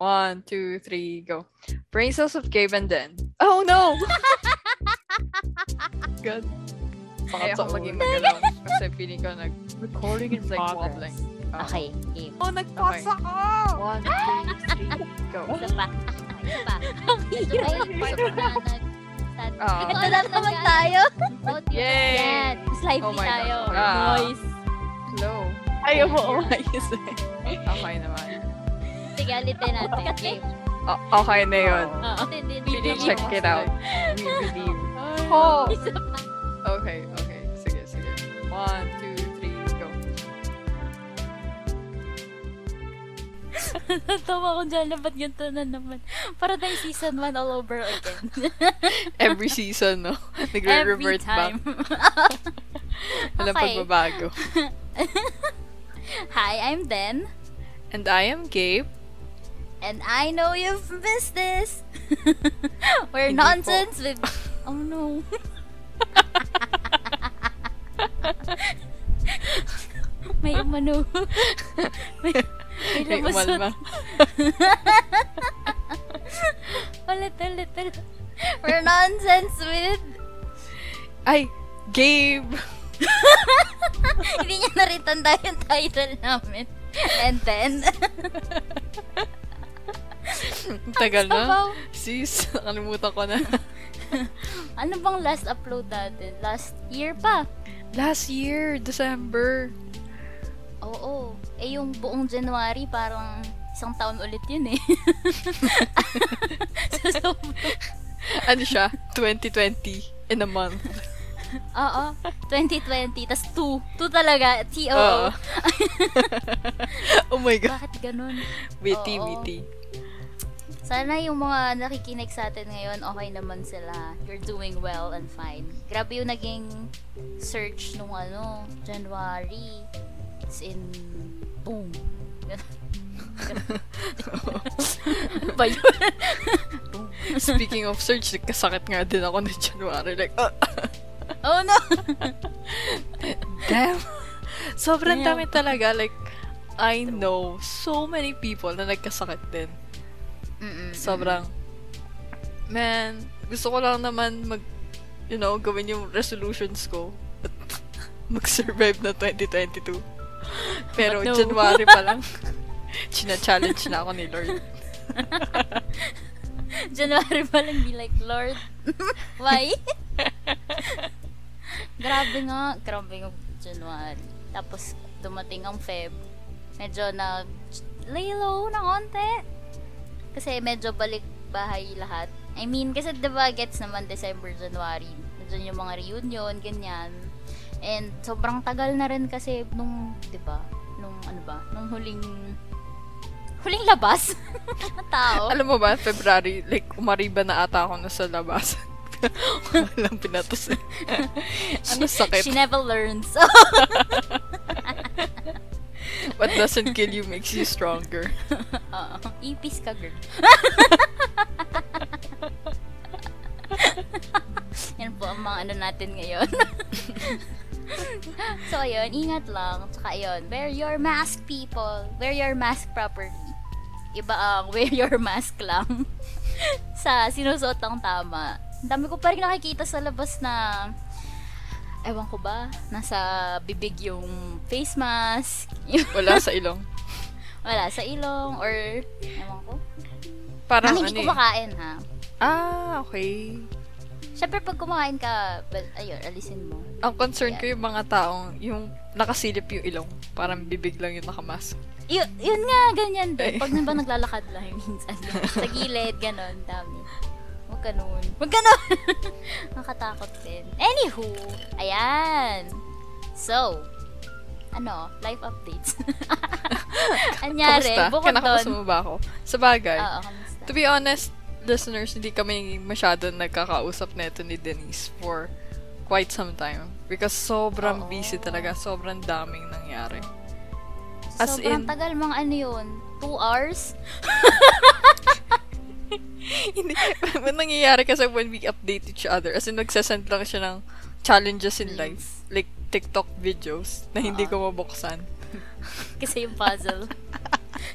One, two, three, go. Brain cells of Gabe and Den. Oh no! God. Baka ako maging magalaw. Kasi feeling ko nag... Recording in It's like progress. wobbling. Oh. Okay, game. Oh, nagpasa ka! One, two, three, go. Isa pa. Isa pa. Medyo may part na nag... Ah. Ito na naman tayo. Yay! Yan. Lively Oh my God. tayo. Ah. Noise. Hello. Ayaw mo umayos eh. Okay naman. Sige, ulitin natin. Game. O- okay na yun. Oo. Check it out. We believe. Oh. Okay, okay. Sige, sige. One, two, three, go. Natawa ko dyan. Ba't ganito na naman? Para tayong season 1 all over again. Every season, no? Every Nagre-revert back. time. Walang Okay. pagbabago. Hi, I'm Den. And I am Gabe. And I know you've missed this. We're Hindi nonsense with... Oh no. may umano. may, may lumusot. ulit, ulit, ulit. We're nonsense with... Ay, Gabe! Hindi niya na rin tanda yung title namin. And then... Tagal na. Sis, nakalimutan ko na. ano bang last upload natin? Last year pa. Last year, December. Oo. Eh, yung buong January, parang isang taon ulit yun eh. so, so, Ano siya? 2020 in a month. Oo. 2020, tas 2. 2 talaga. T-O. Oo. oh my God. Bakit ganun? Witty, Oo. witty. Sana yung mga nakikinig sa atin ngayon, okay naman sila. You're doing well and fine. Grabe yung naging search nung ano, January. It's in, boom. Ba yun? Speaking of search, kasakit nga din ako na January. Like, uh, oh no! damn. Sobrang dami talaga. Like, I know so many people na nagkasakit din. Mm-mm. Sobrang, man, gusto ko lang naman mag, you know, gawin yung resolutions ko. At mag-survive na 2022. Pero no. January pa lang, china-challenge na ako ni Lord. January pa lang be like, Lord, why? Grabe nga, grabe yung January. Tapos, dumating ang Feb. Medyo nag lay low na konti. Kasi medyo balik bahay lahat. I mean, kasi diba gets naman December, January. Nandiyan yung mga reunion, ganyan. And sobrang tagal na rin kasi nung, diba, nung ano ba, nung huling huling labas ng tao. Alam mo ba, February, like, umariba na ata ako na sa labas. Walang pinatos ano sakit? She never learns. What doesn't kill you makes you stronger. Oo. Ipis ka, girl. Yan po ang mga ano natin ngayon. so, ayun, ingat lang. Tsaka, ayun, wear your mask, people. Wear your mask properly. Iba ang wear your mask lang. sa sinusuot ang tama. Dami ko pa rin nakikita sa labas na ewan ko ba, nasa bibig yung face mask. Wala sa ilong. wala, sa ilong, or, ewan ko. Parang Nang hindi ano eh. kumakain, ha? Ah, okay. Siyempre, pag kumakain ka, well, ayun, alisin mo. Ang concern ko yung mga taong yung nakasilip yung ilong. Parang bibig lang yung nakamask. Y- yun nga, ganyan din. Pag naba naglalakad lang minsan. sa gilid, ganon, dami. Huwag ganun. Huwag ganun! Nakatakot din. Anywho, ayan. So, ano, life updates. Anyari, Kamusta? bukod doon. mo ba ako? Sa bagay, Oo, kamusta? to be honest, listeners, hindi kami masyado nagkakausap neto ni Denise for quite some time. Because sobrang Oo. busy talaga. Sobrang daming nangyari. As Sobrang in- tagal, mga ano yun? Two hours? Hindi. Nangyayari kasi when we update each other. As in, nagsasend lang siya ng challenges in Links. life. Like, TikTok videos na hindi Oo. ko mabuksan. Kasi yung puzzle.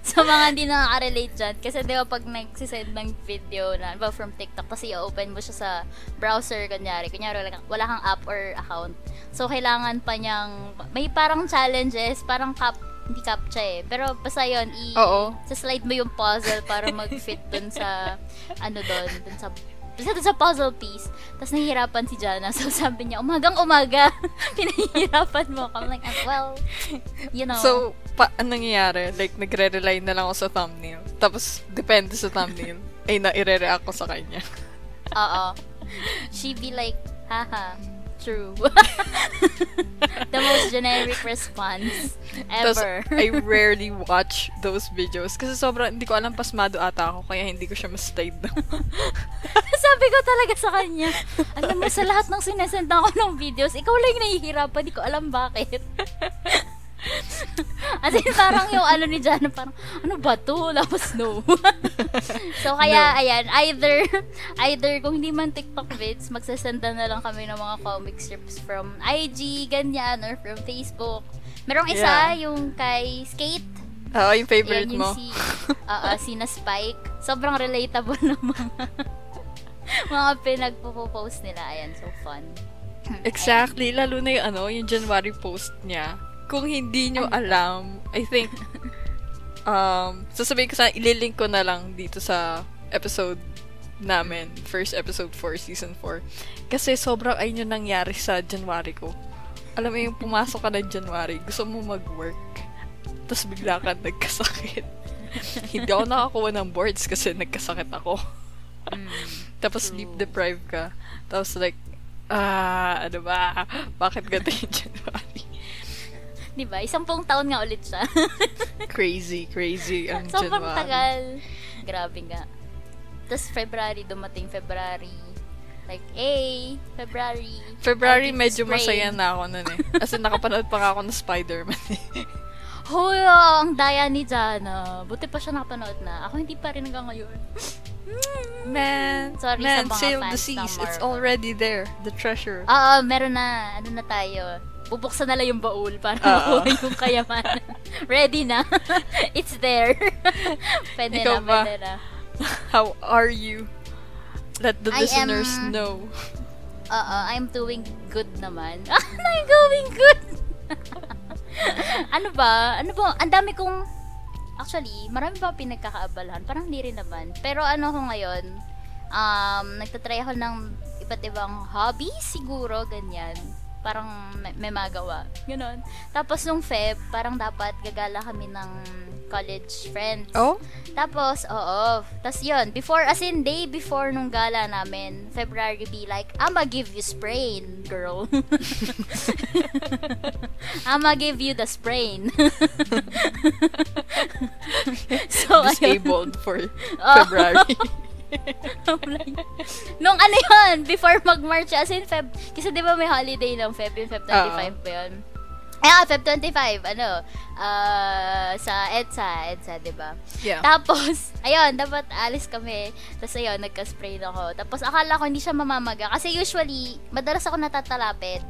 sa mga hindi nakaka-relate dyan. Kasi di ba pag nagsisend ng video na, ba from TikTok, kasi i-open mo siya sa browser, kunyari. Kunyari, wala, kang- wala kang app or account. So, kailangan pa niyang, may parang challenges, parang cap, hindi captcha eh. Pero basta yun, i, Oo. sa slide mo yung puzzle para mag-fit dun sa, ano dun, dun sa, basta dun sa puzzle piece. Tapos nahihirapan si Jana. So, sabi niya, umagang umaga, pinahihirapan mo. I'm like, ah, well, you know. So, pa, anong nangyayari? Like, nagre-rely na lang ako sa thumbnail. Tapos, depende sa thumbnail. ay na i-react ko sa kanya. Oo. She be like, haha, true. The most generic response Tapos, ever. I rarely watch those videos. Kasi sobrang, hindi ko alam, pasmado ata ako. Kaya hindi ko siya mas-slide na. Sabi ko talaga sa kanya, alam mo, sa lahat ng sinesend ako ng videos, ikaw lang yung nahihirapan, di ko alam bakit. As in, parang yung ano ni Jana, parang, ano ba to? Tapos no. so, kaya, No. ayan, either, either kung hindi man TikTok vids, magsasenda na lang kami ng mga comic strips from IG, ganyan, or from Facebook. Merong isa, Yeah. yung kay Skate, Oo, yung favorite yan yung mo. si, oo, si na Spike. Sobrang relatable ng mga mga pinagpo-post nila. Ayan, so fun. Exactly. Lalo na yung ano, yung January post niya. Kung hindi nyo alam, I think, um, sasabihin ko sana, ililink ko na lang dito sa episode namin, first episode for season 4. Kasi sobrang ayun yung nangyari sa January ko. Alam mo yung pumasok ka ng January, gusto mo mag-work, tapos bigla ka nagkasakit. hindi ako nakakuha ng boards kasi nagkasakit ako. Mm. Tapos sleep deprived ka. Tapos like, ah, ano ba? Bakit ganito yung January? Di ba? Isang pong taon nga ulit siya. Crazy, crazy ang Sobrang January. tagal. Grabe nga. Tapos February, dumating February. Like, hey, February. February, medyo sprain. masaya na ako nun eh. Kasi nakapanood pa nga ako ng Spider-Man eh. Hoy, ah, ang daya ni Jana. Buti pa siya nakapanood na. Ako hindi pa rin hanggang ngayon. Man, Sorry man, sa mga sail the seas. It's already there. The treasure. Oo, meron na. Ano na tayo? Bubuksan na lang yung baul para makuha yung kayamanan. Ready na. It's there. pwede Ikaw na, ba? pwede na. How are you? Let the I listeners am- know. Oo, I'm doing good naman. I'm doing good! ano ba? Ano ba? Ang dami kong... Actually, marami pa pinagkakaabalahan. Parang hindi rin naman. Pero ano ko ngayon, um, nagtatry ako ng iba't ibang hobbies siguro, ganyan. Parang may, may magawa. Ganon. Tapos nung Feb, parang dapat gagala kami ng college friends. Oh? Tapos, oo. Tapos yun, before, as in day before nung gala namin, February be like, I'ma give you sprain, girl. I'ma give you the sprain. so, ayun. Disabled for Oh. February. nung ano yun, before mag-March, as in Feb, kasi di ba may holiday ng Feb, yung Feb 25 Oo. ba yun? Ah, Feb 25, ano, ah, sa EDSA, EDSA, di ba? yeah. Tapos, ayun, dapat alis kami. Tapos ayun, nagka-spray ako. Tapos akala ko hindi siya mamamaga. Kasi usually, madalas ako natatalapit.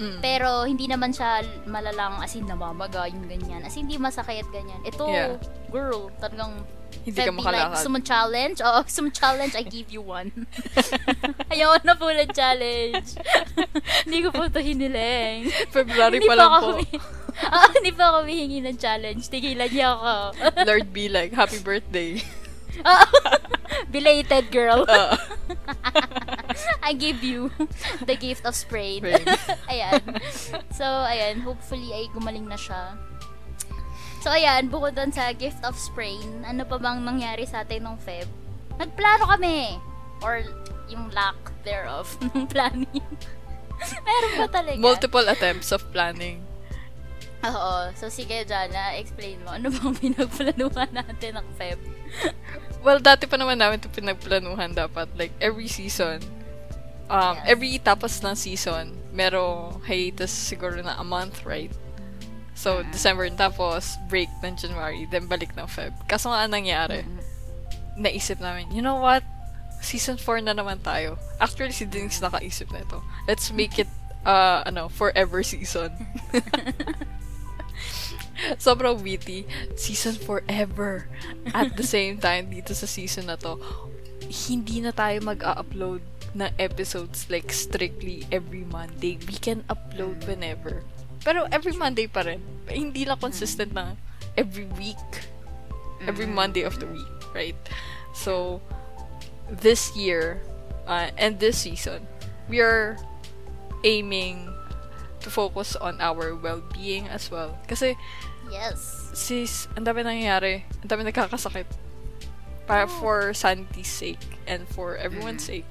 Mm. Pero hindi naman siya malalang as in namamaga, yung ganyan. As in, hindi masakit ganyan. Ito, Yeah. girl, talagang Hindi ka like, makalakad. gusto mo challenge? Oo, gusto mo challenge? I give you one. Ayaw na po ng challenge. hindi ko po ito hiniling. February hindi pa lang ako po. Ah, hindi pa ako humihingi ng challenge. Tigilan niya ako. Lord be like, happy birthday. Belated girl. Uh, I give you the gift of. Sprain. ayan. So, ayan. Hopefully, ay gumaling na siya. So, ayan. Bukod doon sa gift of sprain, ano pa bang nangyari sa atin nung Feb? Nagplano kami. Or yung lack thereof ng planning. Meron ba talaga? multiple attempts of planning. Oo. So, sige, Jana, explain mo. Ano bang pinagplanuhan natin ng Feb? Well, dati pa naman namin ito pinagplanuhan dapat. Like, every season, um, Yes. every tapos ng season, merong hiatus siguro na a month, right? So, Mm. December tapos, break ng January, then balik ng Feb. Kaso nga nangyari, naisip namin, you know what? Season 4 na naman tayo. Actually, si Denise nakaisip na ito. Let's make it, uh, ano, forever season. sobrang witty. Season forever. At the same time, dito sa season na to, hindi na tayo mag-upload ng episodes like strictly every Monday. We can upload whenever. Pero every Monday pa rin. Hindi lang consistent na every week. Every Monday of the week, right? So, this year, uh, and this season, we are aiming to focus on our well-being as well. Kasi, Yes. sis, ang dami nangyayari. Ang dami nagkakasakit. Para for sanity's sake and for everyone's sake.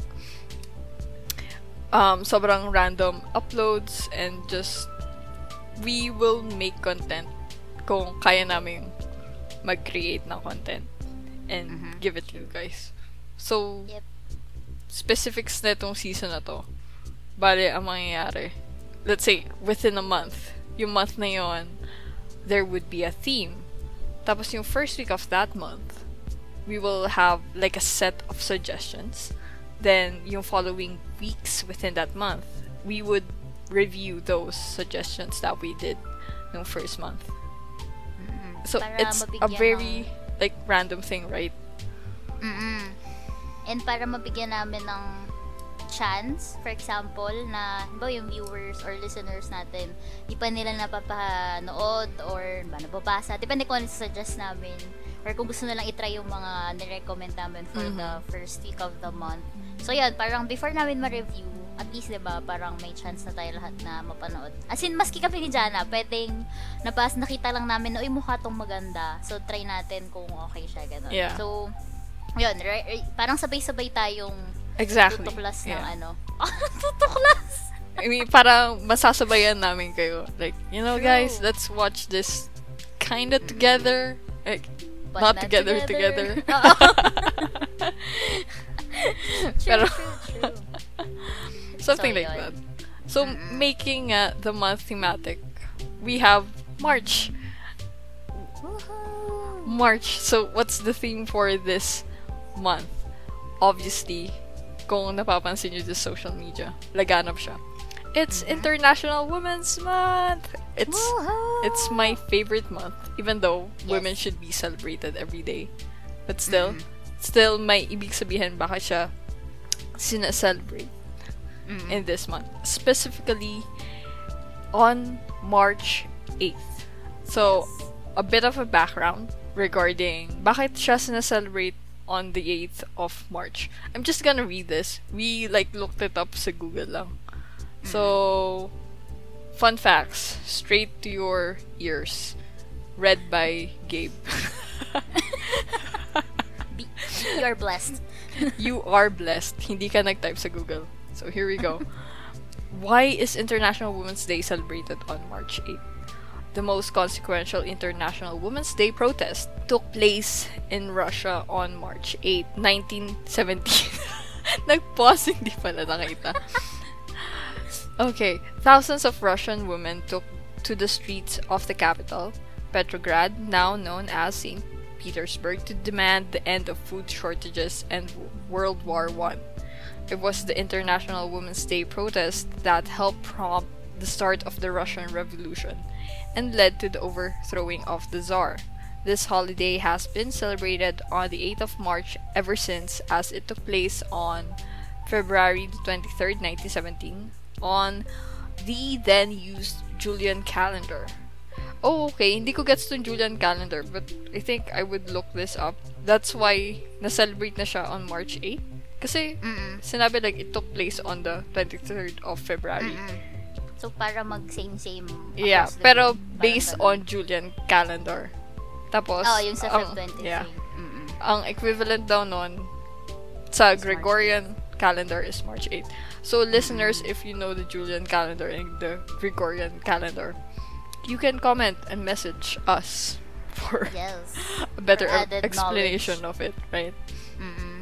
Um, sobrang random uploads and just we will make content kung kaya namin mag-create ng content and give it to you guys. So, Yep. specifics na itong season na to. Bale, ang mangyayari. Let's say, within a month. Yung month na yon, there would be a theme. Tapos yung first week of that month, we will have like a set of suggestions. Then, yung following weeks within that month, we would review those suggestions that we did nung first month. So, Para it's a very, like, random thing, right? Mm-mm. And para mabigyan namin ng chance, for example, na ba yung viewers or listeners natin, di pa nila napapanood or ba, nababasa. Depende kung ano suggest namin. Or kung gusto nilang itry yung mga nirecommend namin for the first week of the month. So, yun, parang before namin ma-review, at least, di ba, parang may chance na tayo lahat na mapanood. As in, maski kami ni Jana, pwedeng napas, nakita lang namin, uy, mukha tong maganda. So, try natin kung okay siya, ganun. Yeah. So, yun, ri- ri- parang sabay-sabay tayong Exactly. tutuklas ng Yeah. ano. tutuklas! I mean, parang masasabayan namin kayo. Like, you know, True. guys, let's watch this kinda together. Like, But not not together, together. Oo. true, Pero, true, true. something So, like yun. that. So, making uh, the month thematic, we have March. Woohoo! March. So, what's the theme for this month? Obviously, kung napapansin nyo sa social media, laganap siya. It's International Women's Month! It's Woohoo! it's my favorite month, even though Yes. women should be celebrated every day. But still, still may ibig sabihin bakit siya sinaselebrate in this month. Specifically, on March 8th. So, a bit of a background regarding bakit siya sinaselebrate on the 8th of March. I'm just gonna read this. We, like, looked it up sa Google lang. So, mm-hmm. fun facts, straight to your ears. Read by Gabe. Be- You're blessed. you are blessed. Hindi ka nag-type sa Google. So here we go. Why is International Women's Day celebrated on March 8? The most consequential International Women's Day protest took place in Russia on March 8, 1917. Nag-pause, hindi pala. Okay, thousands of Russian women took to the streets of the capital, Petrograd, now known as St. Petersburg, to demand the end of food shortages and World War One. It was the International Women's Day protest that helped prompt the start of the Russian Revolution and led to the overthrowing of the Tsar. This holiday has been celebrated on the 8th of March ever since, as it took place on February the 23rd, 1917, on the then used Julian calendar. Oh, okay. Hindi ko gets tong Julian calendar, but I think I would look this up. That's why na-celebrate na siya on March 8. Kasi Mm-mm. sinabi like it took place on the 23rd of February. So, para mag-same-same. Yeah, pero based on Julian calendar. Tapos, Oh, yung sa Feb 20. yeah. Mm-mm. ang equivalent daw nun sa March Gregorian calendar is March 8. So, listeners, if you know the Julian calendar and the Gregorian calendar, you can comment and message us for Yes. a better For explanation of it, right? Mm-mm.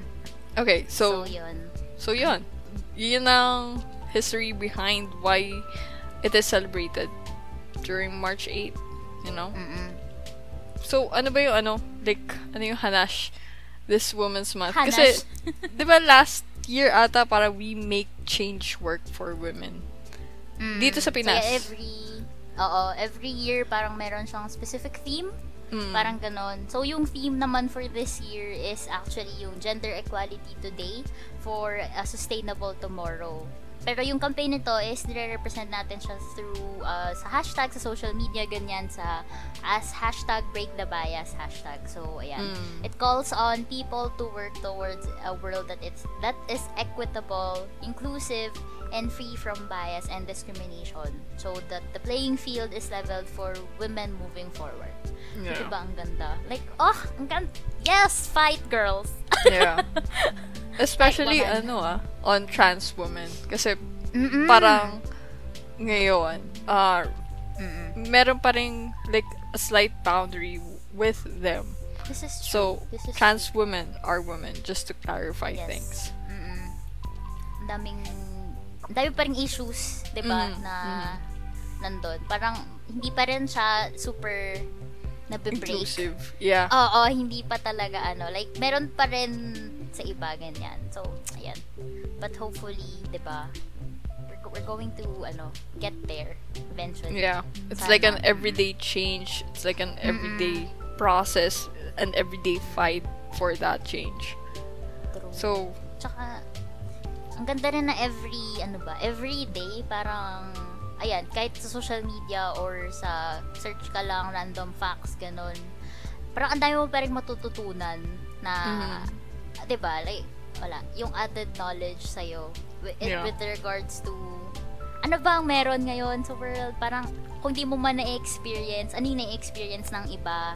Okay, So, so, yun. so yun. Yun ang history behind why it is celebrated during March 8, you know? Mm-mm. So, ano ba yung ano? Like, ano yung hanash this Women's Month? Hanash. Kasi, di ba last year ata para we make change work for women. Mm. Dito sa Pinas. Yeah, every Oo, every year parang meron siyang specific theme. Mm. Parang ganon. So, yung theme naman for this year is actually yung gender equality today for a sustainable tomorrow. Pero yung campaign nito is nire-represent natin siya through uh, sa hashtag sa social media, ganyan sa as hashtag break the bias hashtag. So, ayan. Mm. It calls on people to work towards a world that it's that is equitable, inclusive, and free from bias and discrimination so that the playing field is leveled for women moving forward. Yeah. Diba ang ganda? Like, oh, ang ganda. Yes, fight girls. yeah. Especially, Like, ano ah, on trans women. Kasi, Mm-mm. parang, ngayon, uh, Mm-mm. meron pa rin, like, a slight boundary with them. This is true. So, This is trans women are women, just to clarify Yes. things. Mm-mm. Daming, dami pa rin issues, di ba, Mhm, na nandun. Parang, hindi pa rin siya super nabibreak. Inclusive. Yeah. Oo, hindi pa talaga ano. Like, meron pa rin sa iba, ganyan. So, ayan. But hopefully, di ba, we're, we're going to, ano, get there eventually. Yeah. It's Sana. like an everyday change. It's like an everyday process, an everyday fight for that change. True. So, Tsaka, ang ganda rin na every, ano ba, every day, parang, ayan, kahit sa social media or sa search ka lang, random facts, ganun. Parang ang dami mo pa rin matututunan na, Mhm. Di ba, like, wala, yung added knowledge sa'yo with, Yeah. with regards to, ano ba ang meron ngayon sa world? Parang, kung di mo man na-experience, ano yung na-experience ng iba?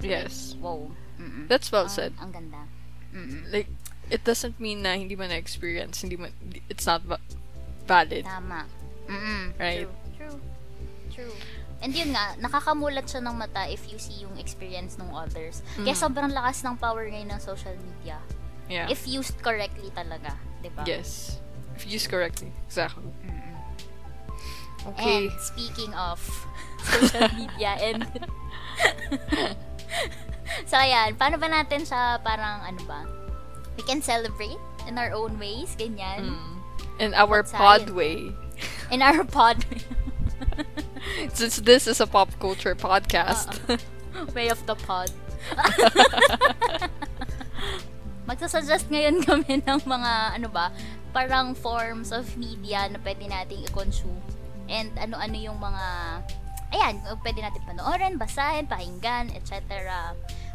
yes. Wow. Mm-mm. That's well Ang- said. Ang ganda. Mm-mm. Like, it doesn't mean na hindi mo na-experience, hindi mo, it's not va- valid. Tama. Mm-mm. Right. True. True. True. And yun nga, nakakamulat siya ng mata if you see yung experience ng others. Kaya Mhm. sobrang lakas ng power ngayon ng social media. Yeah. If used correctly talaga. di ba? yes. If used correctly. Exactly. Mm-mm. Okay. And speaking of social media and... so, ayan. Paano ba natin siya parang, ano ba? We can celebrate in our own ways, ganyan. Mm. In our What's pod that? way. In our pod. Since this is a pop culture podcast. Way of the pod. Magsasuggest ngayon kami ng mga, ano ba, parang forms of media na pwede nating i-consume. And ano-ano yung mga, ayan, pwede natin panoorin, basahin, pakinggan, etc.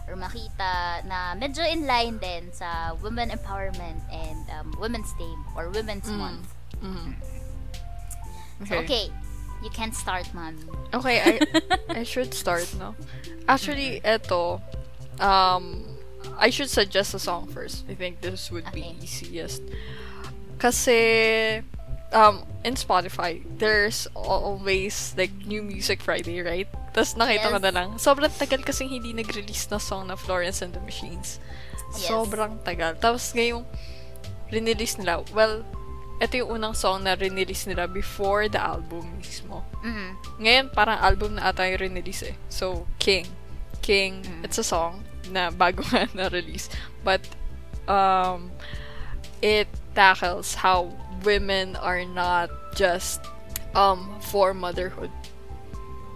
Or makita na medyo in line din sa women empowerment and um, women's day or women's Mm. month. Mhm. So, okay. You can start, mommy. Okay, I I should start, no? Actually, eto, um, I should suggest a song first. I think this would be Okay. easiest. Kasi, um, in Spotify, there's always, like, new music Friday, right? Tapos nakita ko Yes. na lang, sobrang tagal kasing hindi nag-release na song na Florence and the Machines. Yes. Sobrang tagal. Tapos ngayong, rinelease nila, well, ito yung unang song na rinelease nila before the album mismo. Mm. Ngayon, parang album na ata yung release eh. So, King. King, Mm. it's a song na bago nga na-release. But, um, it tackles how women are not just um for motherhood.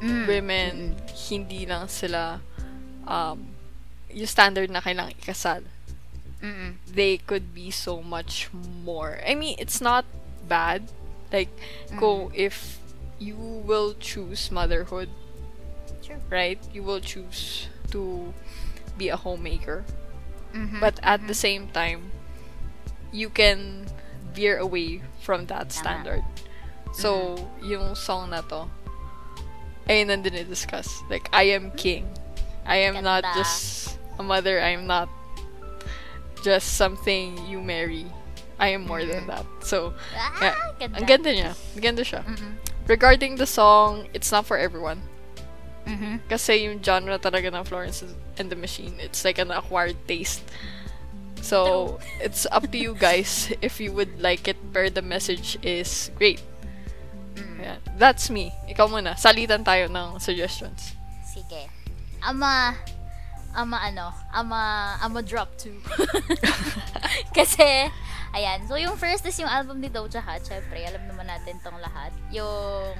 Mm. Women, hindi lang sila um yung standard na kailangang ikasal. Mm-mm. They could be so much more. I mean, it's not bad. Like, ko if you will choose motherhood, True. right? You will choose to be a homemaker. Mhm. But at the mm-hmm. same time, you can veer away from that Tama. standard. So, mm-hmm. yung song na to, ayun na discuss Like, I am mm-hmm. king. I am not just a mother. I am not just something you marry. I am more than that. So, Ah, yeah, ganda. ang ganda niya. Ang ganda siya. Mm-mm. Regarding the song, it's not for everyone. Mhm. Kasi yung genre talaga ng Florence and the Machine, it's like an acquired taste. So, it's up to you guys if you would like it, but the message is great. Mm. Yeah. That's me. Ikaw muna. Salitan tayo ng suggestions. Sige. Ama, ama ano, ama, ama drop two. Kasi, ayan. So, yung first is yung album ni Doja Cat. Syempre, alam naman natin tong lahat. Yung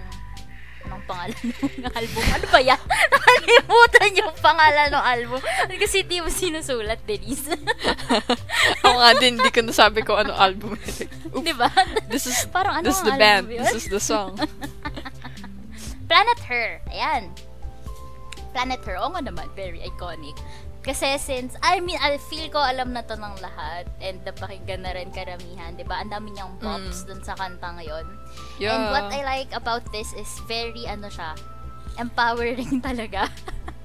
ng pangalan ng album. Ano ba yan? Nakalimutan yung pangalan ng album. Kasi di mo sinusulat, Denise. Ako nga din, hindi ko nasabi ko ano album. di ba? this is, Parang ano this is the band. yun? This is the song. Planet Her. Ayan. Planet Her. Oo nga naman. Very iconic. Kasi since, I mean, I feel ko alam na to ng lahat and napakinggan na rin karamihan, di ba? Ang dami niyang pops dun sa kanta ngayon. Yeah. And what I like about this is very, ano siya, empowering talaga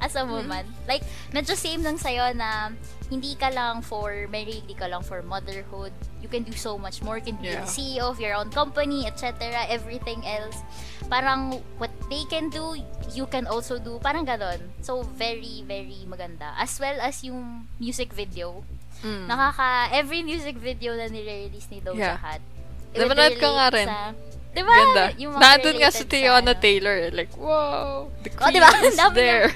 as a woman. Like, medyo same lang sa'yo na hindi ka lang for married, hindi ka lang for motherhood. You can do so much more. You can be Yeah. the CEO of your own company, etc. Everything else. Parang what they can do, you can also do. Parang ganon. So, very, very maganda. As well as yung music video. Mm. Nakaka, every music video na nire-release ni Doja Yeah. Cat. Napanood ko nga rin. Sa, diba? Ganda. Yung mga Nandun nga si Tiana ano. Taylor. Like, wow. The Oh, queen diba? is there.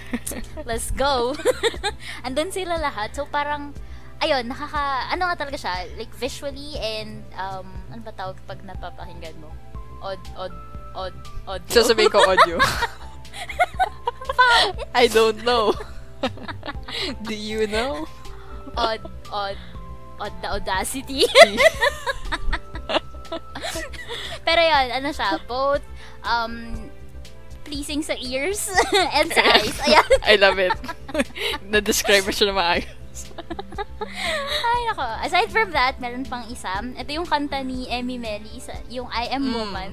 Let's go. Andun sila lahat. So, parang, ayun, nakaka, ano nga talaga siya, like, visually and, um, ano ba tawag pag napapakinggan mo? Odd, odd, odd, audio. Sasabihin ko audio. I don't know. Do you know? odd, odd, odd the audacity. Pero yun, ano siya, both, um, pleasing sa ears and sa eyes. Ayan. I love it. Na-describe mo siya na maayos. Ay, nako. Aside from that, meron pang isa. Ito yung kanta ni Emmy Melly, yung I Am Mm. Woman.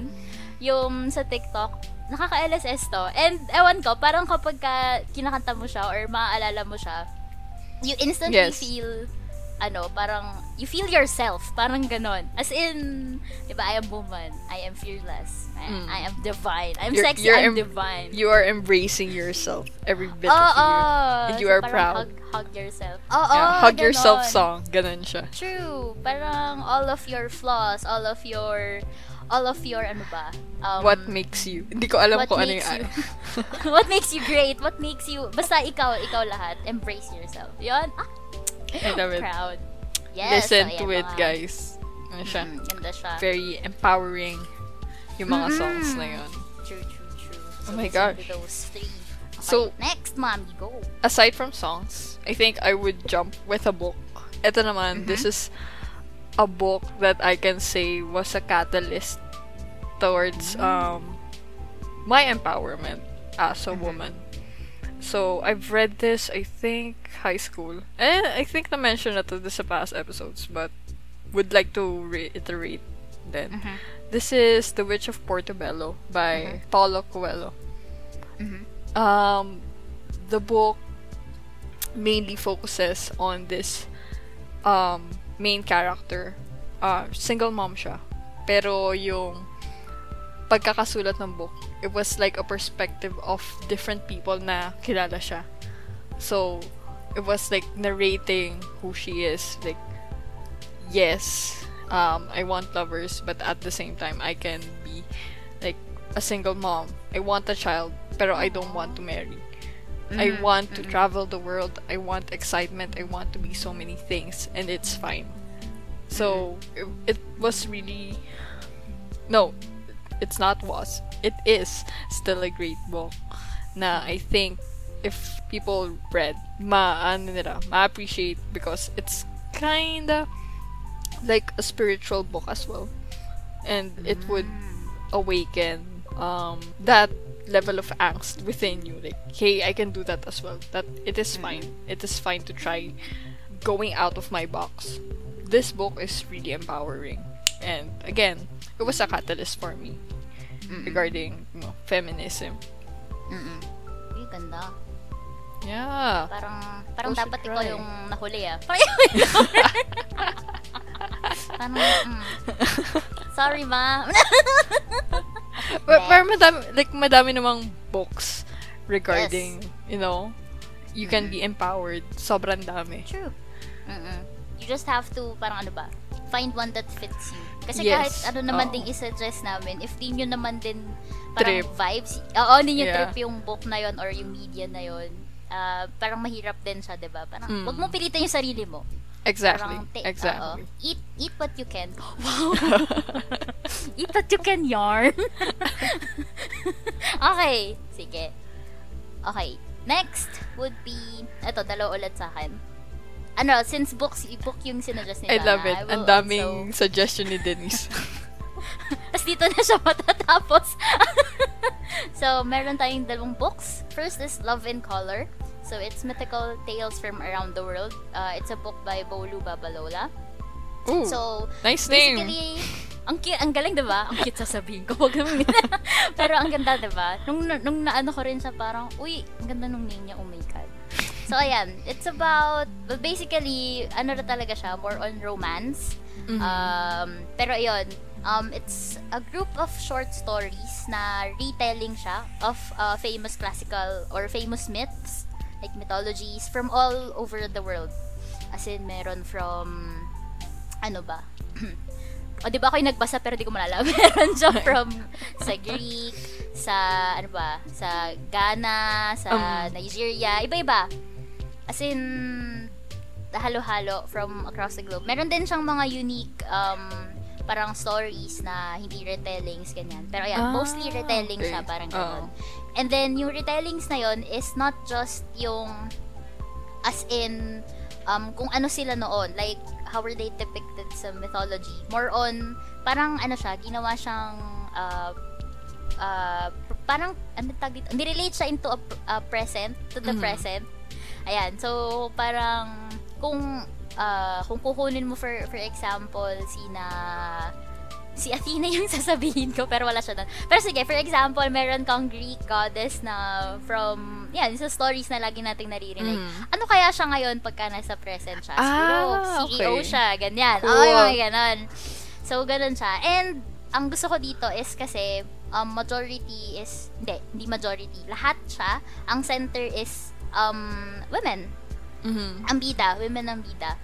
Yung sa TikTok. Nakaka-LSS to. And, ewan ko, parang kapag ka kinakanta mo siya or maaalala mo siya, you instantly Yes. feel, ano, parang, you feel yourself. Parang ganon. As in, di ba, I am woman. I am fearless. I, Mm. I am divine. I'm You're- sexy. you're I'm em- divine. You are embracing yourself. Every bit Oo, of you. And you So, are proud. Hug, hug yourself. Oo, Yeah, hug yourself ganon. song. Ganun siya. True. Parang all of your flaws, all of your all of your ano ba? Um, What makes you? Hindi ko alam kung ano yung... you What makes you great? What makes you basta ikaw, ikaw lahat. Embrace yourself. 'Yon. Ah, I love it. proud. Yes. Listen so to it, mga- guys. Ano siya? Mm, ganda siya. Very empowering yung mga Mm-mm. songs na yun. True, true, true. Oh my listen to gosh. those three. Okay, So- next, mommy, go. aside from songs, I think I would jump with a book. Ito naman, this is a book that I can say was a catalyst towards um my empowerment as a woman. So, I've read this, I think, high school. And I think na-mention na to this sa past episodes, but would like to reiterate then. This is The Witch of Portobello by Paulo Coelho. Um, the book mainly focuses on this um, main character. Uh, single mom siya. Pero yung pagkakasulat ng book, it was like a perspective of different people na kilala siya. So, it was like narrating who she is. Like, yes, um, I want lovers, but at the same time, I can be like a single mom. I want a child, pero I don't want to marry. I mm-hmm, want to mm-hmm. travel the world. I want excitement. I want to be so many things, and it's fine. So mm-hmm. it, it was really no, it's not was. It is still a great book. Na I think if people read, ma ano nila, ma appreciate because it's kinda like a spiritual book as well, and it would awaken um that level of angst within you like hey i can do that as well. That it is fine. It is fine to try going out of my box. This book is really empowering. And again it was a catalyst for me regarding you know, feminism Uy, ganda. yeah Parang, parang dapat ikaw try. yung nahuli ah. Parang mm. Sorry, ma. but, pero madami like madami namang books regarding you know you can be empowered sobrang dami True. Mm-mm. You just have to, parang ano ba, find one that fits you. Kasi Yes. kahit ano naman Oo. ding isuggest namin, if di nyo naman din parang Trip. vibes, oo, hindi nyo Yeah. trip yung book na yon or yung media na yon, ah, parang mahirap din siya, 'di ba Parang, Mm. wag mo pilitin yung sarili mo. Exactly. Parang ta- exactly. oo. eat, eat what you can. Wow! eat what you can yarn. okay. Sige. Okay. Next would be, eto, dalawa ulit sa akin. Ano, since books, book yung sinadjust ni I love it. Ang daming also- suggestion ni Denise. Tapos dito na siya matatapos. so, meron tayong dalawang books. First is Love in Color. So, it's mythical tales from around the world. Uh, it's a book by Bolu Babalola. Ooh, So, nice name. basically, ang cute, ang galing, 'di ba? Ang cute sasabihin ko, wag naman. Pero ang ganda, 'di ba? Nung nung naano ko rin sa parang, uy, ang ganda nung name niya, oh my god. So ayan, it's about well, basically ano na talaga siya, more on romance. Mhm. Um, pero ayun, um, it's a group of short stories na retelling siya of uh, famous classical or famous myths, like mythologies from all over the world. As in, meron from, ano ba? o, di ba ako yung nagbasa pero di ko malala. meron siya from sa Greek, sa, ano ba, sa Ghana, sa Um. Nigeria, iba-iba. As in, halo-halo from across the globe. Meron din siyang mga unique um, parang stories na hindi retellings, ganyan. Pero ayan, Ah, mostly retelling okay. siya, parang ganun. And then, yung retellings na yon is not just yung as in um, kung ano sila noon. Like, how were they depicted sa mythology. More on, parang ano siya, ginawa siyang uh, uh, parang, ano tag dito? Nirelate siya into a, a present, to the Mhm. present. Ayan, so parang, kung, uh, kung kukunin mo for, for example, sina, si Athena yung sasabihin ko, pero wala siya doon. Pero sige, for example, meron kang Greek goddess na from, yan, sa stories na lagi nating naririnig. Mm. Ano kaya siya ngayon pagka nasa present siya? Ah, Siguro, CEO okay. siya, ganyan. Cool. Oh, yung mga ganon. So, ganun siya. And, ang gusto ko dito is kasi, um, majority is, hindi, hindi majority. Lahat siya, ang center is, um, women. Mhm. Ang bida, women ang bida.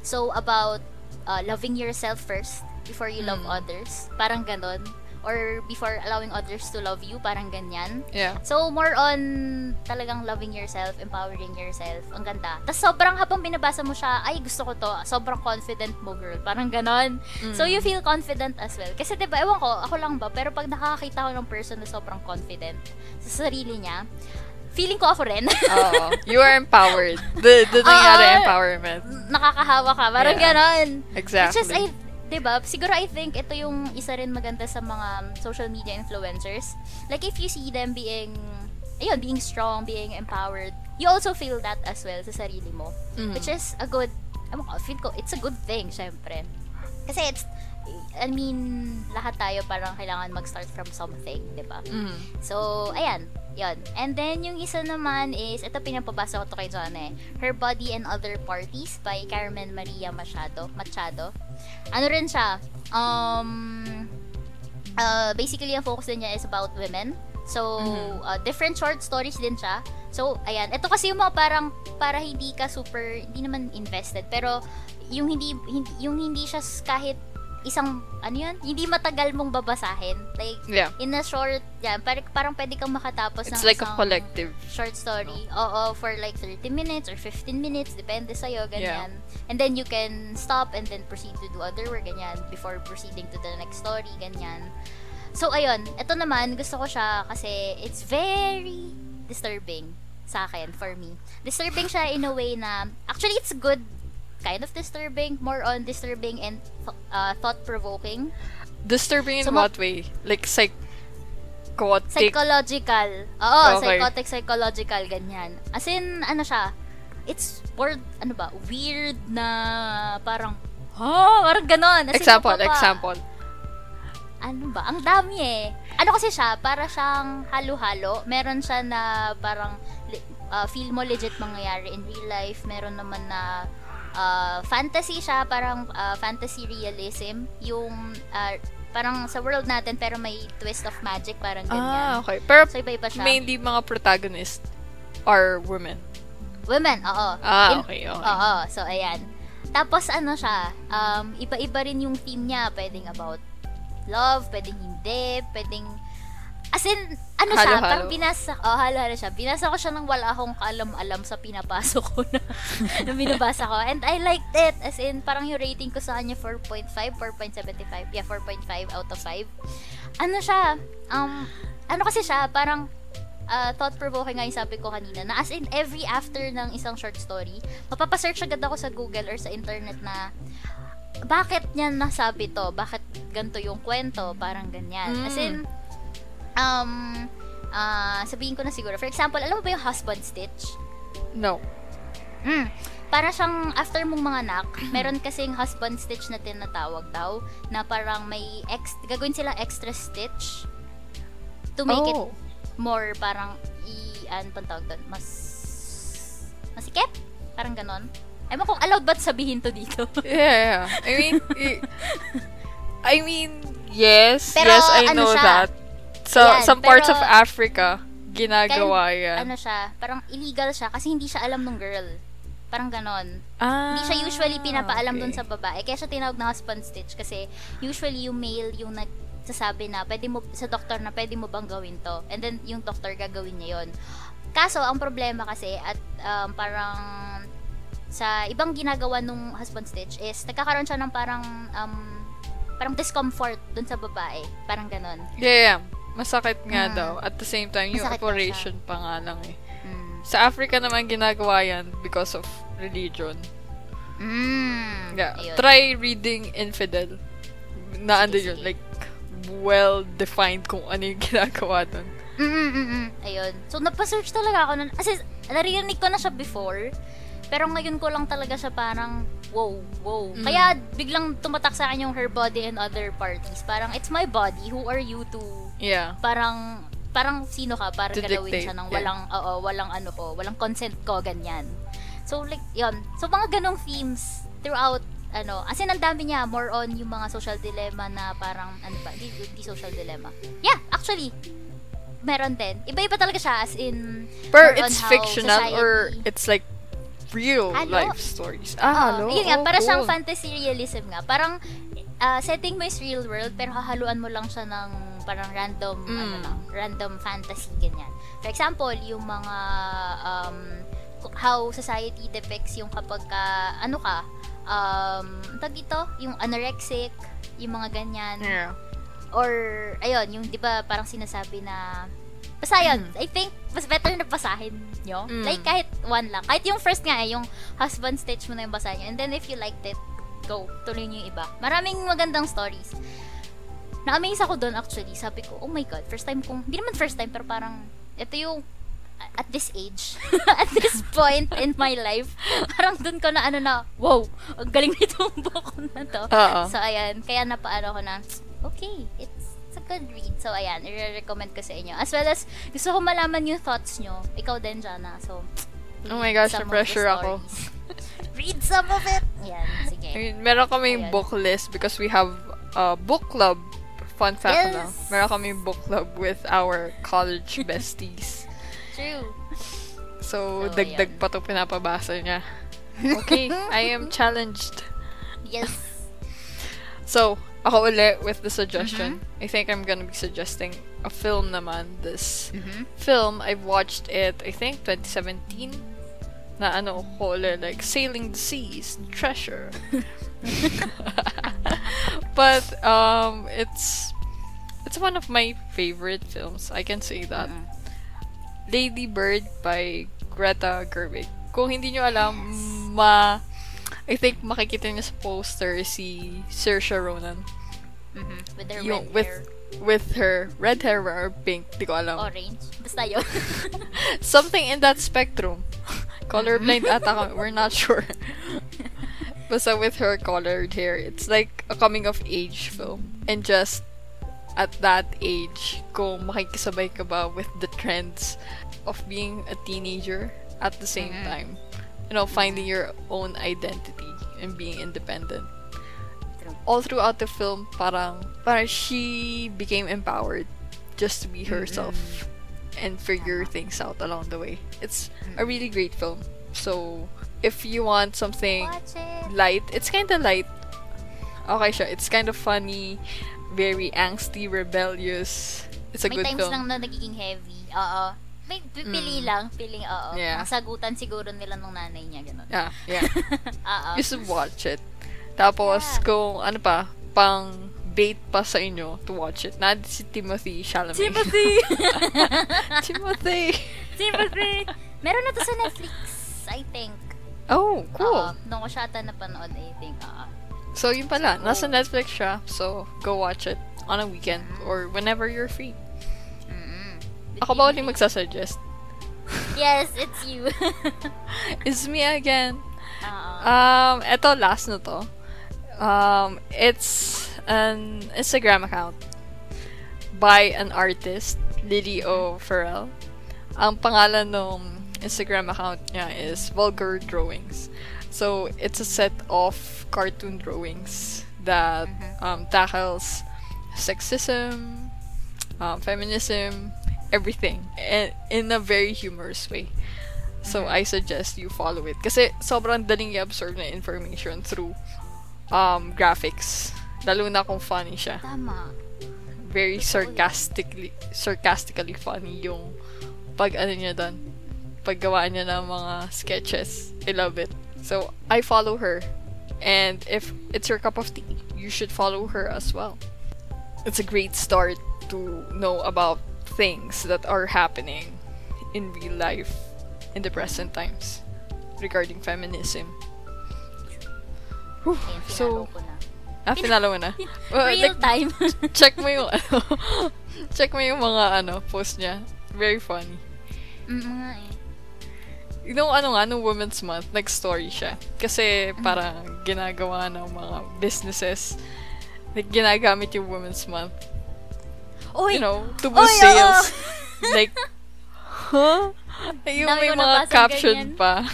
So, about uh, loving yourself first before you love Mm. others. Parang ganon. Or before allowing others to love you, parang ganyan. Yeah. So, more on talagang loving yourself, empowering yourself. Ang ganda. Tapos, sobrang habang binabasa mo siya, ay, gusto ko to. Sobrang confident mo, girl. Parang ganon. So, Mm. you feel confident as well. Kasi, di ba, ewan ko, ako lang ba, pero pag nakakakita ko ng person na sobrang confident sa sarili niya, feeling ko ako rin. Oo. You are empowered. The, the nangyari Oo. empowerment. Nakakahawa ka. Parang Yeah. ganon. Exactly. Which is, I, diba, siguro I think ito yung isa rin maganda sa mga social media influencers. Like, if you see them being, ayun, being strong, being empowered, you also feel that as well sa sarili mo. Mhm. Which is a good, ko, feel ko, it's a good thing, syempre. Kasi it's, I mean, lahat tayo parang kailangan mag-start from something, di ba? Mhm. So, ayan. Yon. And then, yung isa naman is, ito pinapabasa ko to kay John eh. Her Body and Other Parties by Carmen Maria Machado. Machado. Ano rin siya? Um, uh, basically, ang focus din niya is about women. So, Mhm. uh, different short stories din siya. So, ayan. Ito kasi yung mga parang, para hindi ka super, hindi naman invested. Pero, yung hindi, hindi yung hindi siya kahit isang, ano yun? Hindi matagal mong babasahin. Like, Yeah. in a short, yan, parang, parang pwede kang makatapos It's ng like a collective. short story. Oo, for like 30 minutes or 15 minutes, depende sa'yo, ganyan. And then you can stop and then proceed to do other work, ganyan, before proceeding to the next story, ganyan. So, ayun, ito naman, gusto ko siya kasi it's very disturbing sa akin, for me. Disturbing siya in a way na, actually, it's good kind of disturbing, more on disturbing and uh, thought-provoking. Disturbing in So, ma- what way? Like psychotic? Psychological. Oo, Okay. psychotic, psychological, ganyan. As in, ano siya, it's word, ano ba, weird na parang, ha, parang ganon. As in, example, mapapa- example. Ano ba? Ang dami eh. Ano kasi siya, para siyang halo-halo. Meron siya na parang uh, feel mo legit mangyayari in real life. Meron naman na uh, fantasy siya, parang uh, fantasy realism. Yung uh, parang sa world natin pero may twist of magic, parang Ah, ganyan. okay. Pero So iba-iba siya. mainly mga protagonist are women. Women, oo. Ah, In- okay, okay. Oo, so ayan. Tapos ano siya, um, iba-iba rin yung theme niya. Pwedeng about love, pwedeng hindi, pwedeng As in, ano siya, Halo-halo. parang binasa, oh, halo-halo siya. Binasa ko siya nang wala akong kaalam-alam sa pinapasok ko na, na binabasa ko. And I liked it. As in, parang yung rating ko sa kanya 4.5, 4.75. Yeah, 4.5 out of 5. Ano siya, um, ano kasi siya, parang, uh, thought-provoking nga yung sabi ko kanina, na as in, every after ng isang short story, mapapasearch agad ako sa Google or sa internet na, bakit niya nasabi to? Bakit ganito yung kwento? Parang ganyan. As in, um, ah sabihin ko na siguro. For example, alam mo ba yung husband stitch? No. Mm. Para siyang after mong mga anak, meron kasing husband stitch na tinatawag daw na parang may ex gagawin silang extra stitch to make it oh. more parang i ano pang tawag doon? Mas masikip? Parang ganon. Ewan kung allowed ba't sabihin to dito. Yeah, yeah. I mean, i- I mean, yes, Pero yes, I ano know siya? that. So, Ayan, some parts of pero- Africa, ginagawa yan. ano siya, parang illegal siya kasi hindi siya alam ng girl. Parang ganon. ah, Hindi siya usually pinapaalam okay. dun sa babae. Kaya siya tinawag na husband stitch kasi usually yung male yung nagsasabi na pwede mo sa doktor na pwede mo bang gawin to. And then yung doktor gagawin niya yon. Kaso ang problema kasi at um, parang sa ibang ginagawa nung husband stitch is nagkakaroon siya ng parang um, parang discomfort dun sa babae. Parang ganon. Yeah, yeah. Masakit nga Mm. daw. At the same time, yung Masakit operation pa nga lang eh. Mm. Sa Africa naman ginagawa yan because of religion. Mm. Yeah. Ayun. Try reading Infidel. Na Sige, yun, like, well-defined kung ano yung ginagawa dun. Mm-mm-mm. Ayun. So, napasearch talaga ako nun. Kasi, naririnig ko na siya before. Pero ngayon ko lang talaga siya parang, wow, wow. Mm. Kaya, biglang tumatak sa akin yung her body and other parties. Parang, it's my body. Who are you to, Yeah. parang, parang sino ka para galawin dictate, siya ng yeah. walang, oo, walang ano ko, walang consent ko, ganyan. So, like, yun. So, mga ganong themes throughout, ano, as in, ang dami niya, more on yung mga social dilemma na parang, ano ba, di, di social dilemma. Yeah, actually, meron din. Iba-iba talaga siya, as in, Pero it's fictional or society- it's like real Halo. life stories. Ah, Oo, hello. yun nga, Oh, para siyang cool. fantasy realism nga. Parang, ah, setting mo is real world, pero hahaluan mo lang siya ng parang random, Mm. ano lang, random fantasy, ganyan. For example, yung mga, um, how society depicts yung kapag ka, ano ka, um, ang tawag dito, yung anorexic, yung mga ganyan. Yeah. Or, ayun, yung di ba parang sinasabi na, basta yun, I think, mas better na basahin nyo. Mm. Like, kahit one lang. Kahit yung first nga, eh, yung husband stitch mo na yung basahin nyo. And then, if you liked it, go. Tuloy nyo yung iba. Maraming magandang stories. Na-amaze ako doon actually. Sabi ko, oh my God, first time kong, hindi naman first time, pero parang, ito yung, at this age, at this point in my life, parang doon ko na ano na, wow, ang galing nitong book na to. Oo. So, ayan, kaya napaano ko na, okay, it's a good read. So, ayan, i-recommend ko sa inyo. As well as, gusto ko malaman yung thoughts nyo. Ikaw din, Jana. So, Oh my gosh, the na-pressure ako. read some of it! Yan, sige. Meron kaming Ayan. book list because we have a book club. Fun fact na. Yes. Meron kaming book club with our college besties. True. So, So, dagdag ayan. pa to pinapabasa niya. Okay, I am challenged. Yes. So, ako uli with the suggestion. Mm-hmm. I think I'm gonna be suggesting a film naman. This Mhm. film, I've watched it, I think, 2017. Na ano ko uli, like, Sailing the Seas, Treasure. but, um, it's, it's one of my favorite films. I can say that. Mm-mm. Lady Bird by Greta Gerwig. Kung hindi nyo alam, ma... I think makikita niyo sa poster si Saoirse Ronan. Mhm. With their Yung red with hair. with her red hair or pink, di ko alam. Orange. Basta yun. Something in that spectrum. Colorblind ata kami, we're not sure. Basta with her colored hair, it's like a coming of age film. And just at that age, kung makikisabay ka ba with the trends of being a teenager at the same Mhm. time. You know, finding your own identity and being independent. All throughout the film, parang, parang she became empowered just to be mm-hmm. herself and figure things out along the way. It's a mm-hmm. really great film. So, if you want something it. light, it's kind of light. Okay siya. It's kind of funny, very angsty, rebellious. It's a May good times film. lang na nagiging heavy. Oo. May pi- pili lang, piling oo. Yeah. Ang sagutan siguro nila nung nanay niya, ganun. Yeah, yeah. Oo. Should watch it. Tapos, Yeah. kung ano pa, pang bait pa sa inyo to watch it. Na si Timothy Chalamet. Sympathy! Timothy! Sympathy! Meron na to sa Netflix, I think. Oh, cool. Oo. Nung ko siya ata napanood, I think. Oo. So, yun pala. Nasa Netflix siya. So, go watch it on a weekend or whenever you're free. Ako ba ulit magsasuggest? Yes, it's you. It's me again. Um, eto, last na to. Um, it's an Instagram account by an artist, Lily O. Farrell. Ang pangalan ng Instagram account niya is Vulgar Drawings. So, it's a set of cartoon drawings that um, tackles sexism, um, feminism, everything, and in a very humorous way. So, I suggest you follow it. Kasi sobrang daling i-absorb na information through um, graphics. Lalo na kung funny siya. Tama. Very sarcastically sarcastically funny yung pag ano niya doon. Paggawa niya ng mga sketches. I love it. So, I follow her. And if it's your cup of tea, you should follow her as well. It's a great start to know about things that are happening in real life in the present times regarding feminism. Whew, Ayun, so, finalo ko na. ah, finalo mo na? Well, Real like, time. check mo yung ano, check mo yung mga ano, post niya. Very funny. Mm, nga eh. Yung ano nga, nung Women's Month, nag-story siya. Kasi parang ginagawa ng mga businesses, like, ginagamit yung Women's Month, Uy! you know, to boost oo! sales. like, huh? Yung Dami may ko mga caption ganyan. pa.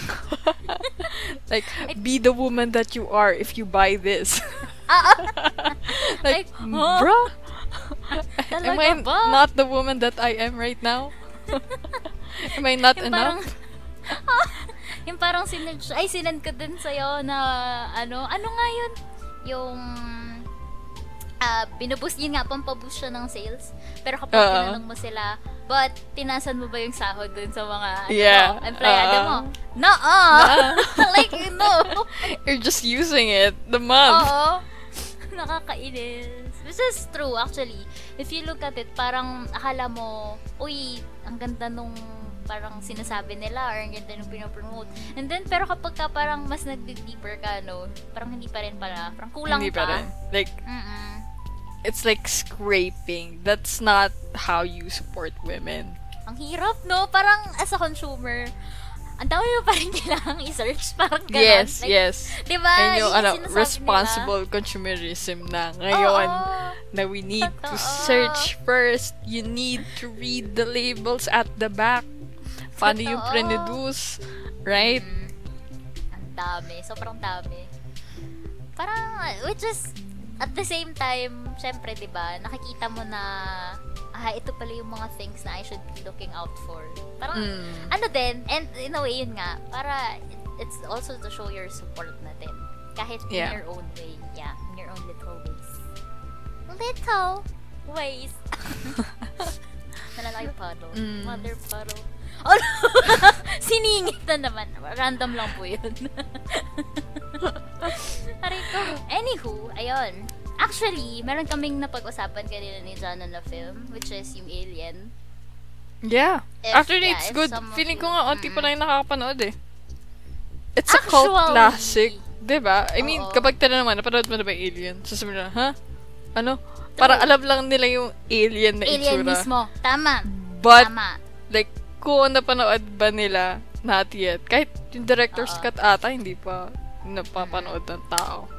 like, be the woman that you are if you buy this. Ah, ah. like, Like, huh? bruh? Am Talaga I ba? not the woman that I am right now? am I not Yung parang, enough? yung parang sinend, ay sinend ko din sa'yo na, ano, ano nga yun? Yung, ah, binuboost, yun nga, pampaboost siya ng sales. Pero kapag Oo. tinanong mo sila, but, tinasan mo ba yung sahod dun sa mga, ano, Yeah. empleyado Oo. mo? No-ah! like, no! You're just using it the month. Oo. Nakakainis. Which is true, actually. If you look at it, parang akala mo, uy, ang ganda nung parang sinasabi nila or ang ganda nung pinopromote. And then, pero kapag ka parang mas nag-deeper ka, no, parang hindi pa rin pala. Parang kulang Hindi pa rin. Like, Mm-mm. It's like scraping. That's not how you support women. Ang hirap, no? Parang as a consumer, ang dami mo pa rin kailangang i-search. Parang gano'n. Yes, Like, yes. Diba? And yung Yun ano, responsible consumerism na ngayon Oo. na we need to Totoo. search first. You need to read the labels at the back. Paano yung Totoo. pre-reduce, right? Mm. Ang dami. Sobrang dami. Parang, which is, at the same time, syempre, di ba, nakikita mo na, ah, ito pala yung mga things na I should be looking out for. Parang, Mm. ano din, and in a way, yun nga, para, it's also to show your support na din. Kahit in Yeah. your own way. Yeah, in your own little ways. Little ways. Nalalaki puddle. Mm. Mother puddle. Oh! Siningit na naman. Random lang po yun. Aray ko. Anywho, ayun. Actually, meron kaming napag-usapan kanina ni Jana na film, which is yung Alien. Yeah. If- Actually, yeah, it's good. Feeling you- ko nga, onti pa Mm-mm. lang yung nakakapanood eh. It's a cult Actually. classic. Diba? I mean, Oo. kapag tinanong mo, napanood mo na ba Alien? Sasabihin na, ha? Ano? Para alam lang nila yung alien na Alien itsura. mismo. Tama. But, Tama. like, kung napanood ba nila, not yet. Kahit yung director's Oo. cut ata, hindi pa napapanood ng tao.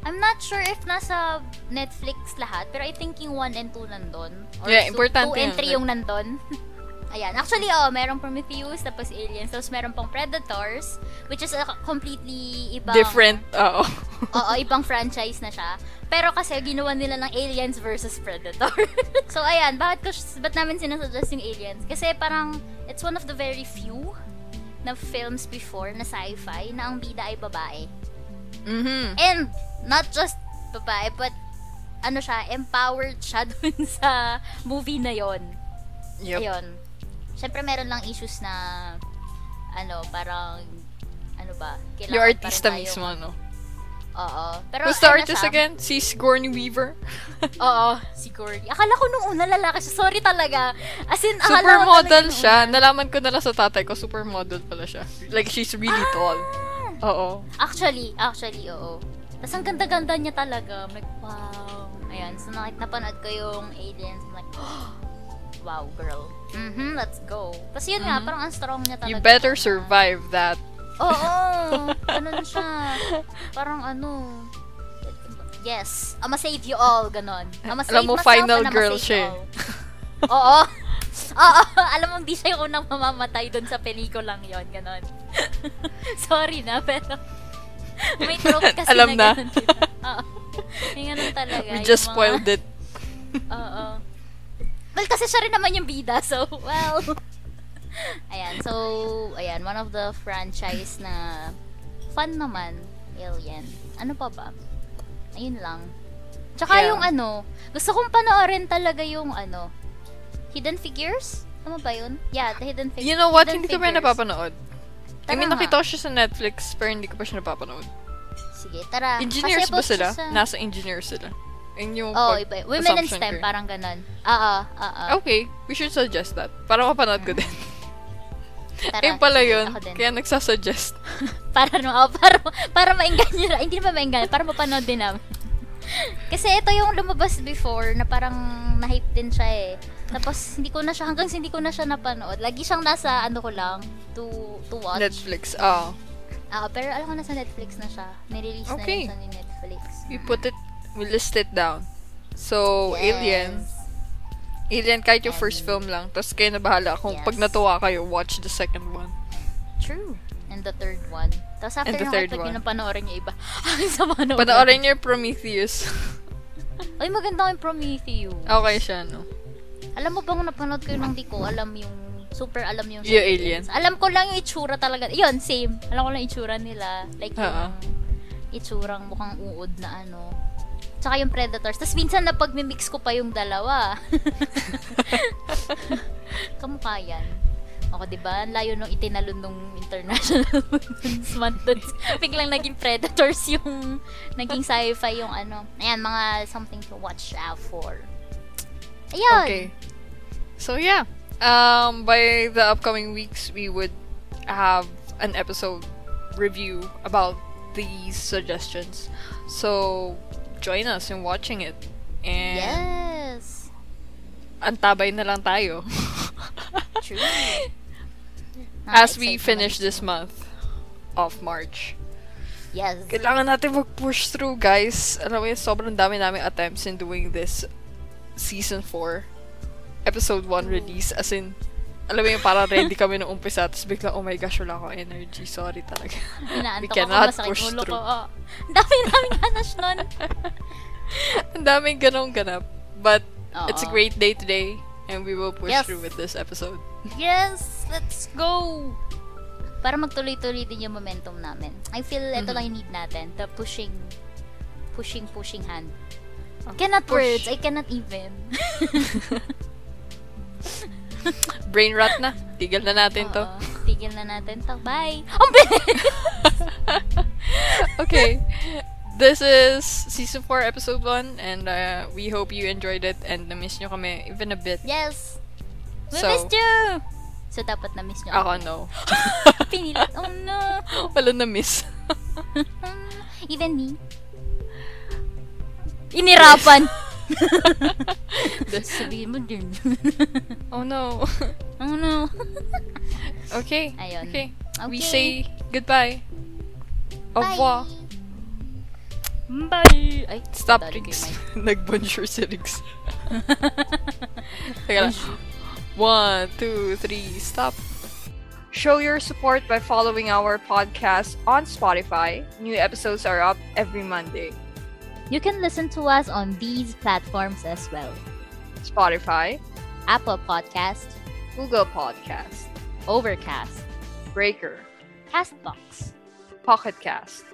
I'm not sure if nasa Netflix lahat, pero I think yung 1 and 2 nandun. Or Yeah, so- importante 2 and yun. 3 yung nandun. Ayan. Actually, oh, merong Prometheus, tapos Aliens, tapos meron pang Predators, which is a completely ibang... Different, oo. Oo, ibang franchise na siya. Pero kasi ginawa nila ng Aliens versus Predator. so, ayan, bakit, ko, ba't namin sinasuggest yung Aliens? Kasi parang, it's one of the very few na films before na sci-fi na ang bida ay babae. Mhm. And, not just babae, but, ano siya, empowered siya dun sa movie na yon Yep. Ayun. Siyempre, meron lang issues na, ano, parang, ano ba, kailangan Yung artista tayong- mismo, no? Oo. Pero, Who's the ano artist siya? again? Si Sigourney Weaver? Oo, si Gordy. Akala ko nung una lalaki siya. Sorry talaga. As in, ko Supermodel nung siya. una. Nalaman ko na lang sa tatay ko, supermodel pala siya. Like, she's really tall. Oo. Actually, actually, oo. Tapos ang ganda-ganda niya talaga. I'm like, wow. Ayan, so nakit napanood ko yung aliens. I'm like, wow, girl. Mhm, let's go. Tapos yun nga, Mhm. parang ang strong niya talaga. You better na- survive that. Oo, ganun siya. Parang ano, yes, I'ma save you all, ganon. I'ma save Alam mo, final girl siya all. Oo. Oo, alam mo, hindi siya yung unang mamamatay dun sa pelikulang yon ganon. Sorry na, pero may trope kasi Alam na. ganun, diba? Oo. May ganun talaga. We yung just mga- spoiled it. Oo. Well, kasi siya rin naman yung bida, so, well. ayan, so, ayan, one of the franchise na fun naman, Alien. Ano pa ba? Ayun lang. Tsaka Yeah. yung ano, gusto kong panoorin talaga yung ano, Hidden Figures? Tama ba yun? Yeah, the Hidden Figures. You know what? Hidden Hindi ko pa Figures. napapanood. I mean, Tara nakita ko siya sa Netflix, pero hindi ko pa siya napapanood. Sige, tara. Engineers Kasi ba sila? sa- Nasa engineers sila. Yun yung Oh, pag- iba. Women in STEM, ko parang ganun. Oo, oo. Okay, we should suggest that. Para mapanood ko din. Tara, Ayun pala yun. Kaya nagsasuggest. para no, oh, para para mainggan nyo. Hindi naman mainggan, para mapanood din namin. Kasi ito yung lumabas before na parang na-hype din siya eh. Tapos hindi ko na siya hanggang hindi ko na siya napanood. Lagi siyang nasa ano ko lang to to watch. Netflix. Oh. Ah, pero alam ko nasa Netflix na siya. Nirelease Okay. na rin ni Netflix. We put it, we list it down. So, Alien. Alien, kahit yung first film lang. Tapos kayo na bahala. Kung Yes. pag natuwa kayo, watch the second one. True. And the third one. Tapos after And the nung third one. panoorin niyo iba. Sa panoorin. Panoorin niyo yung Prometheus. Ay, maganda yung Prometheus. okay siya, no? Alam mo bang napanood ko yun nung di ko alam yung super alam yung Yung alien. Alam ko lang yung itsura talaga. Yun, same. Alam ko lang yung itsura nila. Like yung Oo. itsurang mukhang uod na ano. Tsaka yung Predators. Tapos minsan na pag-mix ko pa yung dalawa. Kamukha yan. Ako, di ba? Ang Layo nung itinalon nung International Women's Month. Biglang naging Predators yung naging sci-fi yung ano. Ayan, mga something to watch out for. Ayun. Okay. So, yeah. Um, by the upcoming weeks, we would have an episode review about these suggestions. So, join us in watching it. And Yes. antabay na lang tayo. True. As we finish this month of March. Yes. Kailangan natin mag-push through, guys. Alam mo yun, sobrang dami namin attempts in doing this season 4 episode 1 release. As in, alam mo yun, parang ready kami nung umpisa. Tapos bigla, oh my gosh, wala akong energy. Sorry talaga. We Inaantok ako, cannot masakit push ulo ko. through. Oh. Ang dami namin hanas nun. Ang daming ganong ganap. But, it's a Oo. great day today. And we will push Yes. through with this episode. Yes! Let's go! Para magtuloy-tuloy din yung momentum namin. I feel ito Mhm. lang yung need natin. The pushing, pushing, pushing hand. Oh, Cannot push. words. I cannot even. Brain rot na. Tigil na natin to. Oo. Tigil na natin to. Bye! Ang bilis! okay. This is season 4, episode 1, and uh, we hope you enjoyed it and na-miss nyo kami even a bit. yes! We So- missed you! So, dapat na-miss nyo. Ako, no. Pinilit. Oh, no! Wala na-miss. Even me. Inirapan! Sabihin mo din. oh, no. oh no. Okay. Ayun. Okay. We say goodbye. Au revoir. Bye! Ay, Stop, nadali ko Riggs. yung mic. Nag-bonjour si Riggs. Teka lang. One, two, three, stop. Show your support by following our podcast on Spotify. New episodes are up every Monday. You can listen to us on these platforms as well. Spotify, Apple Podcast, Google Podcast, Overcast, Breaker, Castbox, Pocket Cast,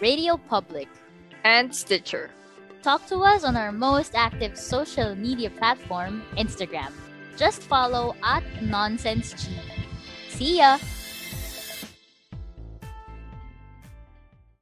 Radio Public. And Stitcher. Talk to us on our most active social media platform, Instagram. Just follow at NonsenseG. See ya!